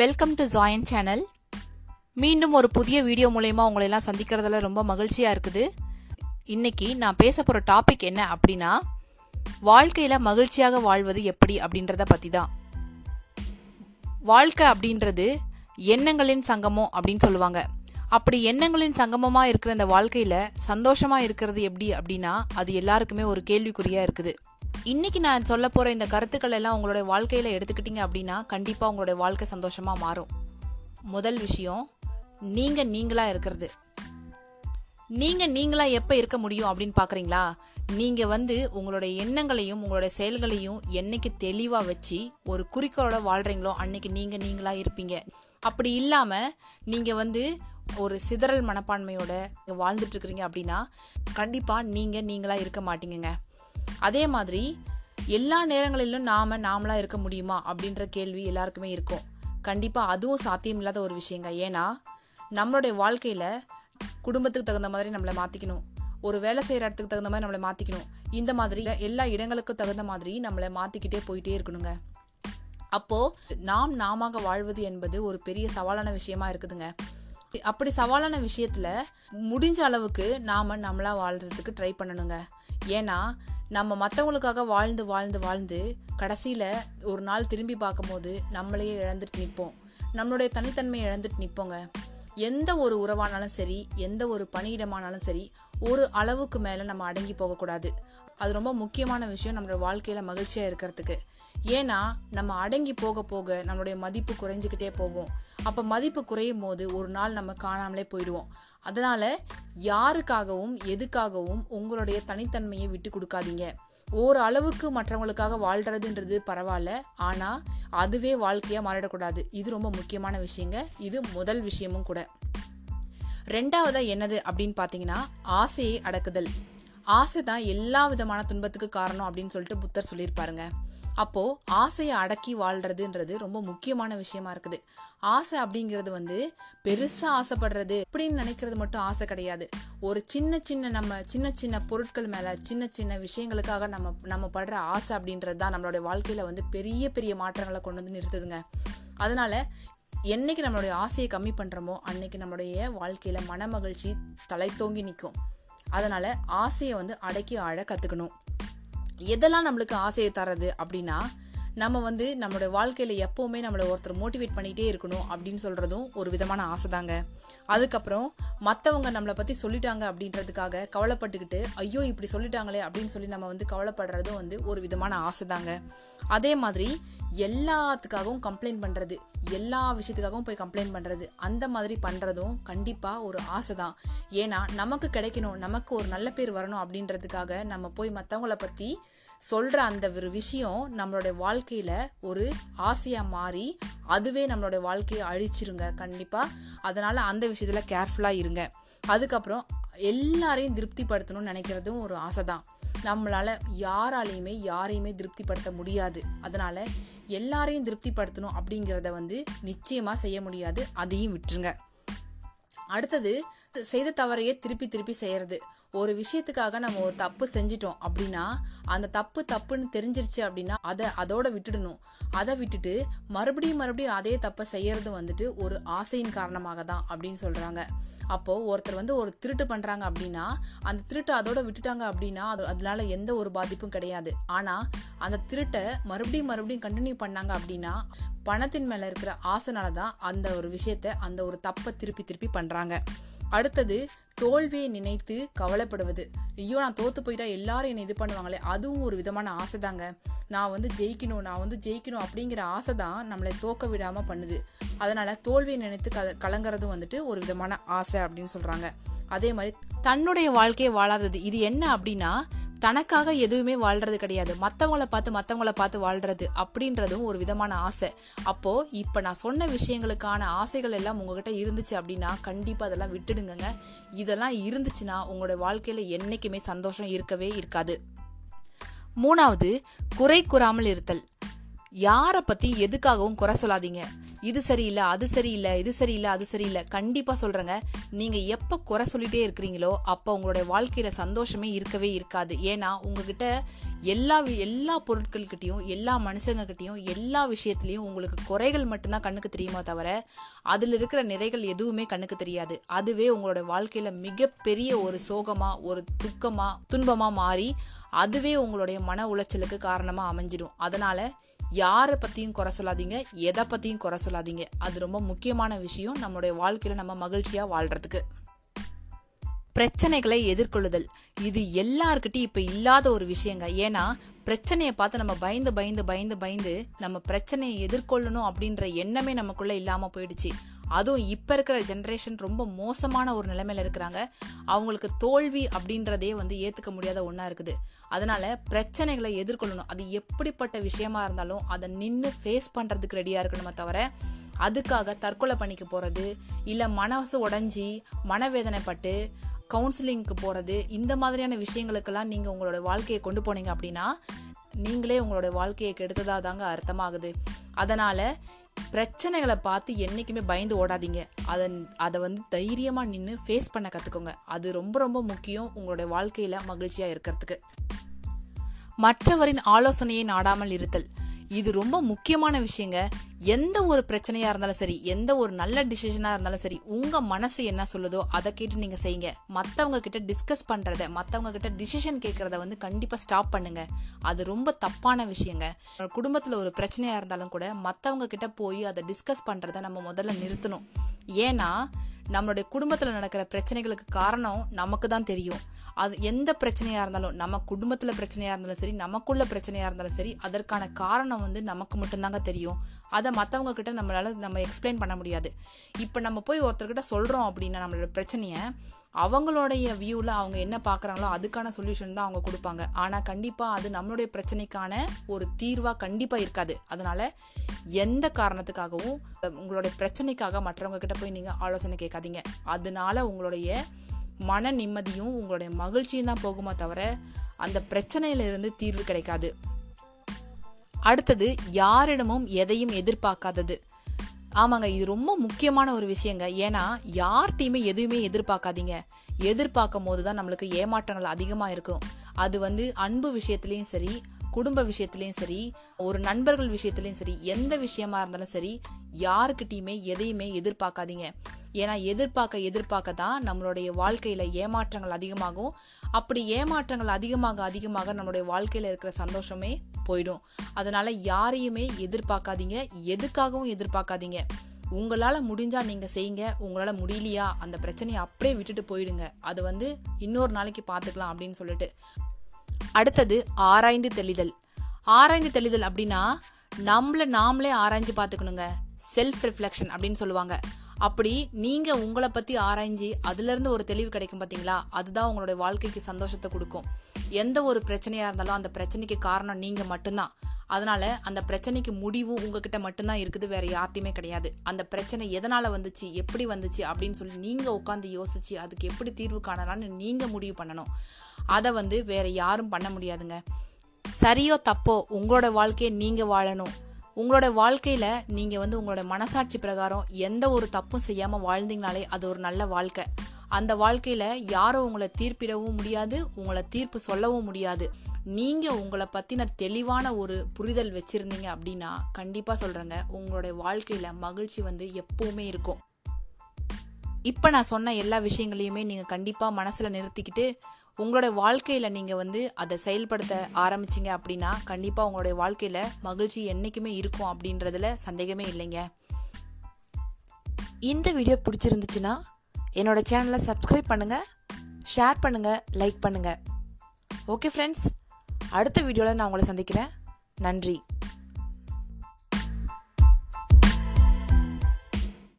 Welcome to join channel மீண்டும் ஒரு புதிய வீடியோ மூலயமா உங்களெல்லாம் சந்திக்கிறதுல ரொம்ப மகிழ்ச்சியாக இருக்குது. இன்னைக்கு நான் பேச போகிற டாபிக் என்ன அப்படின்னா வாழ்க்கையில் மகிழ்ச்சியாக வாழ்வது எப்படி அப்படின்றத பற்றி தான் வாழ்க்கை அப்படின்றது எண்ணங்களின் சங்கமம் அப்படின்னு சொல்லுவாங்க. அப்படி எண்ணங்களின் சங்கமமாக இருக்கிற இந்த வாழ்க்கையில் சந்தோஷமாக இருக்கிறது எப்படி அப்படின்னா அது எல்லாருக்குமே ஒரு கேள்விக்குறியாக இருக்குது. இன்னைக்கு நான் சொல்ல போகிற இந்த கருத்துக்கள் எல்லாம் உங்களுடைய வாழ்க்கையில் எடுத்துக்கிட்டீங்க அப்படின்னா கண்டிப்பாக உங்களுடைய வாழ்க்கை சந்தோஷமாக மாறும். முதல் விஷயம் நீங்கள் நீங்களாக இருக்கிறது நீங்கள் நீங்களாக எப்போ இருக்க முடியும் அப்படின்னு பார்க்குறீங்களா நீங்கள் வந்து உங்களுடைய எண்ணங்களையும் உங்களுடைய செயல்களையும் என்னைக்கு தெளிவாக வச்சு ஒரு குறிக்கோளோட வாழ்கிறீங்களோ அன்னைக்கு நீங்கள் நீங்களாக இருப்பீங்க. அப்படி இல்லாமல் நீங்கள் வந்து ஒரு சிதறல் மனப்பான்மையோட வாழ்ந்துட்டு இருக்கிறீங்க அப்படின்னா கண்டிப்பாக நீங்கள் நீங்களாக இருக்க மாட்டீங்க அதே மாதிரி எல்லா நேரங்களிலும் நாம் நாமளாக இருக்க முடியுமா அப்படின்ற கேள்வி எல்லாருக்குமே இருக்கும். கண்டிப்பாக அதுவும் சாத்தியம் இல்லாத ஒரு விஷயங்க. ஏன்னா நம்மளுடைய வாழ்க்கையில் குடும்பத்துக்கு தகுந்த மாதிரி நம்மளை மாற்றிக்கணும் ஒரு வேலை செய்கிற இடத்துக்கு தகுந்த மாதிரி நம்மளை மாற்றிக்கணும் இந்த மாதிரி எல்லா இடங்களுக்கும் தகுந்த மாதிரி நம்மளை மாற்றிக்கிட்டே போயிட்டே இருக்கணுங்க. அப்போது நாம் நாமாக வாழ்வது என்பது ஒரு பெரிய சவாலான விஷயமா இருக்குதுங்க. அப்படி சவாலான விஷயத்தில் முடிஞ்ச அளவுக்கு நாம் நம்மளாக வாழ்கிறதுக்கு ட்ரை பண்ணணுங்க. ஏன்னா நம்ம மற்றவங்களுக்காக வாழ்ந்து வாழ்ந்து வாழ்ந்து கடைசியில் ஒரு நாள் திரும்பி பார்க்கும்போது நம்மளையே இழந்துட்டு நிற்போம் நம்மளுடைய தனித்தன்மையை இழந்துட்டு நிற்போங்க எந்த ஒரு உறவானாலும் சரி எந்த ஒரு பணியிடமானாலும் சரி ஒரு அளவுக்கு மேலே நம்ம அடங்கி போகக்கூடாது. அது ரொம்ப முக்கியமான விஷயம் நம்மளோட வாழ்க்கையில் மகிழ்ச்சியாக இருக்கிறதுக்கு. ஏன்னா நம்ம அடங்கி போக போக நம்மளுடைய மதிப்பு குறைஞ்சிக்கிட்டே போகும். அப்போ மதிப்பு குறையும் போது ஒரு நாள் நம்ம காணாமலே போயிடுவோம். அதனால் யாருக்காகவும் எதுக்காகவும் உங்களுடைய தனித்தன்மையை விட்டு கொடுக்காதீங்க. ஓரளவுக்கு அளவுக்கு மற்றவங்களுக்காக வாழ்கிறதுன்றது பரவாயில்ல. ஆனால் அதுவே வாழ்க்கையாக மாறிடக்கூடாது. இது ரொம்ப முக்கியமான விஷயங்க. இது முதல் விஷயமும் கூட. ரெண்டாவதாக என்னது அப்படின்னு பார்த்தீங்கன்னா ஆசையை அடக்குதல். ஆசை தான் எல்லா விதமான துன்பத்துக்கு காரணம் அப்படின்னு சொல்லிட்டு புத்தர் சொல்லியிருப்பாருங்க. அப்போ ஆசையை அடக்கி வாழ்றதுன்றது ரொம்ப முக்கியமான விஷயமா இருக்குது. ஆசை அப்படிங்கிறது வந்து பெருசா ஆசைப்படுறது அப்படின்னு நினைக்கிறது மட்டும் ஆசை கிடையாது. ஒரு சின்ன சின்ன நம்ம சின்ன சின்ன பொருட்கள் மேல சின்ன சின்ன விஷயங்களுக்காக நம்ம நம்ம படுற ஆசை அப்படின்றது தான் நம்மளுடைய வாழ்க்கையில வந்து பெரிய பெரிய மாற்றங்களை கொண்டு வந்து நிறுத்துதுங்க. அதனால என்னைக்கு நம்மளுடைய ஆசையை கம்மி பண்றோமோ அன்னைக்கு நம்மளுடைய வாழ்க்கையில மன மகிழ்ச்சி தலை தோங்கி நிற்கும் அதனால ஆசையை வந்து அடக்கி ஆழ கத்துக்கணும். எதெல்லாம் நம்மளுக்கு ஆசையை தரது அப்படின்னா நம்ம வந்து நம்மளுடைய வாழ்க்கையில் எப்போவுமே நம்மளை ஒருத்தர் மோட்டிவேட் பண்ணிகிட்டே இருக்கணும் அப்படின்னு சொல்கிறதும் ஒரு விதமான ஆசை தாங்க அதுக்கப்புறம் மற்றவங்க நம்மளை பற்றி சொல்லிட்டாங்க அப்படின்றதுக்காக கவலைப்பட்டுக்கிட்டு ஐயோ இப்படி சொல்லிட்டாங்களே அப்படின்னு சொல்லி நம்ம வந்து கவலைப்படுறதும் வந்து ஒரு விதமான ஆசை தாங்க அதே மாதிரி எல்லாத்துக்காகவும் கம்ப்ளைண்ட் பண்ணுறது எல்லா விஷயத்துக்காகவும் போய் கம்ப்ளைண்ட் பண்ணுறது அந்த மாதிரி பண்ணுறதும் கண்டிப்பாக ஒரு ஆசை தான் ஏன்னா நமக்கு கிடைக்கணும் நமக்கு ஒரு நல்ல பேர் வரணும் அப்படின்றதுக்காக நம்ம போய் மற்றவங்கள பற்றி சொல்கிற அந்த ஒரு விஷயம் நம்மளுடைய வாழ்க்கை வாழ்க்கையில் ஒரு ஆசையாக மாறி அதுவே நம்மளுடைய வாழ்க்கையை அழிச்சிருங்க கண்டிப்பாக அதனால் அந்த விஷயத்தில் கேர்ஃபுல்லாக இருங்க. அதுக்கப்புறம் எல்லாரையும் திருப்திப்படுத்தணும்னு நினைக்கிறதும் ஒரு ஆசை தான் நம்மளால் யாராலையுமே யாரையுமே திருப்திப்படுத்த முடியாது. அதனால் எல்லாரையும் திருப்திப்படுத்தணும் அப்படிங்கிறத வந்து நிச்சயமாக செய்ய முடியாது. அதையும் விட்டுருங்க. அடுத்தது செய்த தவறையே திருப்பி திருப்பி செய்கிறது ஒரு விஷயத்துக்காக நம்ம ஒரு தப்பு செஞ்சிட்டோம் அப்படின்னா அந்த தப்பு தப்புன்னு தெரிஞ்சிருச்சு அப்படின்னா அதை அதோட விட்டுடணும். அதை விட்டுட்டு மறுபடியும் மறுபடியும் அதே தப்பை செய்கிறது வந்துட்டு ஒரு ஆசையின் காரணமாக தான் அப்படின்னு சொல்கிறாங்க அப்போது ஒருத்தர் வந்து ஒரு திருட்டு பண்ணுறாங்க அப்படின்னா அந்த திருட்டை அதோட விட்டுட்டாங்க அப்படின்னா அது அதனால எந்த ஒரு பாதிப்பும் கிடையாது. ஆனால் அந்த திருட்டை மறுபடியும் மறுபடியும் கண்டினியூ பண்ணாங்க அப்படின்னா பணத்தின் மேலே இருக்கிற ஆசைனால தான் அந்த ஒரு விஷயத்த அந்த ஒரு தப்பை திருப்பி திருப்பி பண்ணுறாங்க அடுத்தது தோல்வியை நினைத்து கவலைப்படுவது. ஐயோ நான் தோத்து போயிட்டா எல்லாரும் என்னை இது பண்ணுவாங்களே அதுவும் ஒரு விதமான ஆசை தாங்க நான் வந்து ஜெயிக்கணும் நான் வந்து ஜெயிக்கணும் அப்படிங்கிற ஆசை தான் நம்மளை தோக்க விடாமல் பண்ணுது. அதனால தோல்வியை நினைத்து க கலங்குறதும் வந்துட்டு ஒரு விதமான ஆசை அப்படின்னு சொல்கிறாங்க அதே மாதிரி தன்னுடைய வாழ்க்கையை வாழாதது இது என்ன அப்படின்னா தனக்காக எதுவுமே வாழ்றது கிடையாது. மற்றவங்கள பார்த்து மற்றவங்கள பார்த்து வாழ்றது அப்படின்றதும் ஒரு விதமான ஆசை. அப்போ இப்போ நான் சொன்ன விஷயங்களுக்கான ஆசைகள் எல்லாம் உங்ககிட்ட இருந்துச்சு அப்படின்னா கண்டிப்பாக அதெல்லாம் விட்டுடுங்க இதெல்லாம் இருந்துச்சுன்னா உங்களோட வாழ்க்கையில் என்றைக்குமே சந்தோஷம் இருக்கவே இருக்காது. மூணாவது குறை கூறாமல் இருத்தல். யாரை பற்றி எதுக்காகவும் குறை சொல்லாதீங்க. இது சரியில்லை அது சரியில்லை இது சரியில்லை அது சரியில்லை. கண்டிப்பாக சொல்கிறேங்க நீங்கள் எப்போ குறை சொல்லிட்டே இருக்கிறீங்களோ அப்போ உங்களுடைய வாழ்க்கையில் சந்தோஷமே இருக்கவே இருக்காது. ஏன்னா உங்ககிட்ட எல்லா வி- எல்லா பொருட்கள்கிட்டையும் எல்லா மனுஷங்கக்கிட்டையும் எல்லா விஷயத்துலையும் உங்களுக்கு குறைகள் மட்டும்தான் கண்ணுக்கு தெரியுமா தவிர அதில் இருக்கிற நிறைகள் எதுவுமே கண்ணுக்கு தெரியாது. அதுவே உங்களோட வாழ்க்கையில் மிகப்பெரிய ஒரு சோகமாக ஒரு துக்கமாக துன்பமாக மாறி அதுவே உங்களுடைய மன உளைச்சலுக்கு காரணமாக அமைஞ்சிடும். அதனால யாரை பற்றியும் குறை சொல்லாதீங்க எதை பற்றியும் குறை சொல்லாதீங்க. அது ரொம்ப முக்கியமான விஷயம் நம்மளுடைய வாழ்க்கையில் நம்ம மகிழ்ச்சியாக வாழ்கிறதுக்கு பிரச்சனைகளை எதிர்கொள்ளுதல். இது எல்லாருக்கிட்டையும் இப்போ இல்லாத ஒரு விஷயங்க. ஏன்னா பிரச்சனையை பார்த்து நம்ம பயந்து பயந்து பயந்து பயந்து நம்ம பிரச்சனையை எதிர்கொள்ளணும் அப்படின்ற எண்ணமே நமக்குள்ளே இல்லாமல் போயிடுச்சு. அதுவும் இப்போ இருக்கிற ஜென்ரேஷன் ரொம்ப மோசமான ஒரு நிலைமையில இருக்கிறாங்க. அவங்களுக்கு தோல்வி அப்படின்றதே வந்து ஏற்றுக்க முடியாத ஒன்றா இருக்குது. அதனால் பிரச்சனைகளை எதிர்கொள்ளணும். அது எப்படிப்பட்ட விஷயமா இருந்தாலும் அதை நின்று ஃபேஸ் பண்ணுறதுக்கு ரெடியாக இருக்கணுமே தவிர அதுக்காக தற்கொலை பண்ணிக்க போகிறது இல்லை மனசு உடஞ்சி மனவேதனைப்பட்டு கவுன்சிலிங்க்கு போகிறது இந்த மாதிரியான விஷயங்களுக்கெல்லாம் நீங்கள் உங்களோட வாழ்க்கையை கொண்டு போனீங்க அப்படின்னா நீங்களே உங்களோட வாழ்க்கையை கெடுத்ததாக தாங்க அர்த்தமாகுது. அதனால் பிரச்சனைகளை பார்த்து என்னைக்குமே பயந்து ஓடாதீங்க. அதை அதை வந்து தைரியமா நின்று ஃபேஸ் பண்ண கத்துக்கோங்க. அது ரொம்ப ரொம்ப முக்கியம் உங்களுடைய வாழ்க்கையில மகிழ்ச்சியா இருக்கிறதுக்கு. மற்றவரின் ஆலோசனையை நாடாமல் இருத்தல். இது ரொம்ப முக்கியமான விஷயங்க. எந்த ஒரு பிரச்சனையா இருந்தாலும் சரி எந்த ஒரு நல்ல டிசிஷனா இருந்தாலும் சரி உங்க மனசு என்ன சொல்லுதோ அதை கேட்டு நீங்க செய்யுங்க. மத்தவங்க கிட்ட டிஸ்கஸ் பண்றத மத்தவங்க கிட்ட டிசிஷன் கேட்கறத வந்து கண்டிப்பா ஸ்டாப் பண்ணுங்க. அது ரொம்ப தப்பான விஷயங்க. குடும்பத்துல ஒரு பிரச்சனையா இருந்தாலும் கூட மத்தவங்க கிட்ட போய் அதை டிஸ்கஸ் பண்றத நம்ம முதல்ல நிறுத்தணும். ஏன்னா நம்மளுடைய குடும்பத்தில் நடக்கிற பிரச்சனைகளுக்கு காரணம் நமக்கு தான் தெரியும். அது எந்த பிரச்சனையாக இருந்தாலும் நம்ம குடும்பத்தில் பிரச்சனையாக இருந்தாலும் சரி நமக்குள்ள பிரச்சனையாக இருந்தாலும் சரி அதற்கான காரணம் வந்து நமக்கு மட்டும்தாங்க தெரியும். அதை மற்றவங்க கிட்ட நம்மளால் நம்ம எக்ஸ்பிளைன் பண்ண முடியாது. இப்போ நம்ம போய் ஒருத்தர்கிட்ட சொல்கிறோம் அப்படின்னா நம்மளோட பிரச்சனையை அவங்களுடைய வியூவில் அவங்க என்ன பார்க்குறாங்களோ அதுக்கான சொல்யூஷன் தான் அவங்க கொடுப்பாங்க. ஆனால் கண்டிப்பாக அது நம்மளுடைய பிரச்சனைக்கான ஒரு தீர்வாக கண்டிப்பாக இருக்காது. அதனால எந்த காரணத்துக்காகவும் உங்களுடைய பிரச்சனைக்காக மற்றவங்க கிட்ட போய் நீங்கள் ஆலோசனை கேட்காதீங்க. அதனால உங்களுடைய மன நிம்மதியும் உங்களுடைய மகிழ்ச்சியும் தான் போகுமா தவிர அந்த பிரச்சனையிலிருந்து தீர்வு கிடைக்காது. அடுத்தது யாரிடமும் எதையும் எதிர்பார்க்காதது. ஆமாங்க இது ரொம்ப முக்கியமான ஒரு விஷயங்க. ஏன்னா யார்கிட்டையுமே எதுவுமே எதிர்பார்க்காதீங்க. எதிர்பார்க்கும் போது தான் நம்மளுக்கு ஏமாற்றங்கள் அதிகமாக இருக்கும். அது வந்து அன்பு விஷயத்துலையும் சரி குடும்ப விஷயத்துலையும் சரி ஒரு நண்பர்கள் விஷயத்துலையும் சரி எந்த விஷயமா இருந்தாலும் சரி யாருக்கிட்டையுமே எதையுமே எதிர்பார்க்காதீங்க. ஏன்னா எதிர்பார்க்க எதிர்பார்க்க தான் நம்மளுடைய வாழ்க்கையில் ஏமாற்றங்கள் அதிகமாகும். அப்படி ஏமாற்றங்கள் அதிகமாக அதிகமாக நம்மளுடைய வாழ்க்கையில் இருக்கிற சந்தோஷமே போயிடும். அதனால் யாரையுமே எதிர்பார்க்காதீங்க. எதுக்காகவும் எதிர்பார்க்காதீங்க. உங்களால் முடிஞ்சால் நீங்கள் செய்யுங்க. உங்களால் முடியலையா? அந்த பிரச்சனையை அப்படியே விட்டுட்டு போயிடுங்க. அது வந்து இன்னொரு நாளைக்கு பார்த்துக்கலாம் அப்படின்னு சொல்லிட்டு. அடுத்தது ஆராய்ந்து தெளிதல். ஆராய்ந்து தெளிதல் அப்படின்னா நம்மள நாமளே ஆராய்ஞ்சு பார்த்துக்கணுங்க. செல்ஃப் ரிஃப்ளெக்ஷன் அப்படின்னு சொல்லுவாங்க. அப்படி நீங்க உங்களை பத்தி ஆராய்ஞ்சு அதுல இருந்து ஒரு தெளிவு கிடைக்கும் பாத்தீங்களா? அதுதான் உங்களுடைய வாழ்க்கைக்கு சந்தோஷத்தை கொடுக்கும். எந்த ஒரு பிரச்சனையா இருந்தாலும் அந்த பிரச்சனைக்கு காரணம் நீங்க மட்டும்தான். அதனால அந்த பிரச்சனைக்கு முடிவும் உங்ககிட்ட மட்டும்தான் இருக்குது வேற யார்ட்டையுமே கிடையாது. அந்த பிரச்சனை எதனால வந்துச்சு எப்படி வந்துச்சு அப்படின்னு சொல்லி நீங்க உட்காந்து யோசிச்சு அதுக்கு எப்படி தீர்வு காணலாம்னு நீங்க முடிவு பண்ணணும். அதை வந்து வேற யாரும் பண்ண முடியாதுங்க. சரியோ தப்போ உங்களோட வாழ்க்கையை நீங்க வாழணும். உங்களோட வாழ்க்கையில் நீங்கள் வந்து உங்களோட மனசாட்சி பிரகாரம் எந்த ஒரு தப்பும் செய்யாமல் வாழ்ந்தீங்கனாலே அது ஒரு நல்ல வாழ்க்கை. அந்த வாழ்க்கையில் யாரும் உங்களை தீர்ப்பிடவும் முடியாது உங்களை தீர்ப்பு சொல்லவும் முடியாது. நீங்கள் உங்களை பற்றின தெளிவான ஒரு புரிதல் வச்சுருந்தீங்க அப்படின்னா கண்டிப்பாக சொல்கிறேங்க உங்களுடைய வாழ்க்கையில் மகிழ்ச்சி வந்து எப்போவுமே இருக்கும். இப்போ நான் சொன்ன எல்லா விஷயங்களையுமே நீங்கள் கண்டிப்பாக மனசில் நிறுத்திக்கிட்டு உங்களோட வாழ்க்கையில் நீங்கள் வந்து அதை செயல்படுத்த ஆரம்பிச்சிங்க அப்படின்னா கண்டிப்பாக உங்களுடைய வாழ்க்கையில் மகிழ்ச்சி என்றைக்குமே இருக்கும் அப்படின்றதுல சந்தேகமே இல்லைங்க. இந்த வீடியோ பிடிச்சிருந்துச்சுன்னா என்னோட சேனலை சப்ஸ்கிரைப் பண்ணுங்கள் ஷேர் பண்ணுங்கள் லைக் பண்ணுங்கள் ஓகே ஃப்ரெண்ட்ஸ் அடுத்த வீடியோவில் நான் உங்களை சந்திக்கிறேன். நன்றி.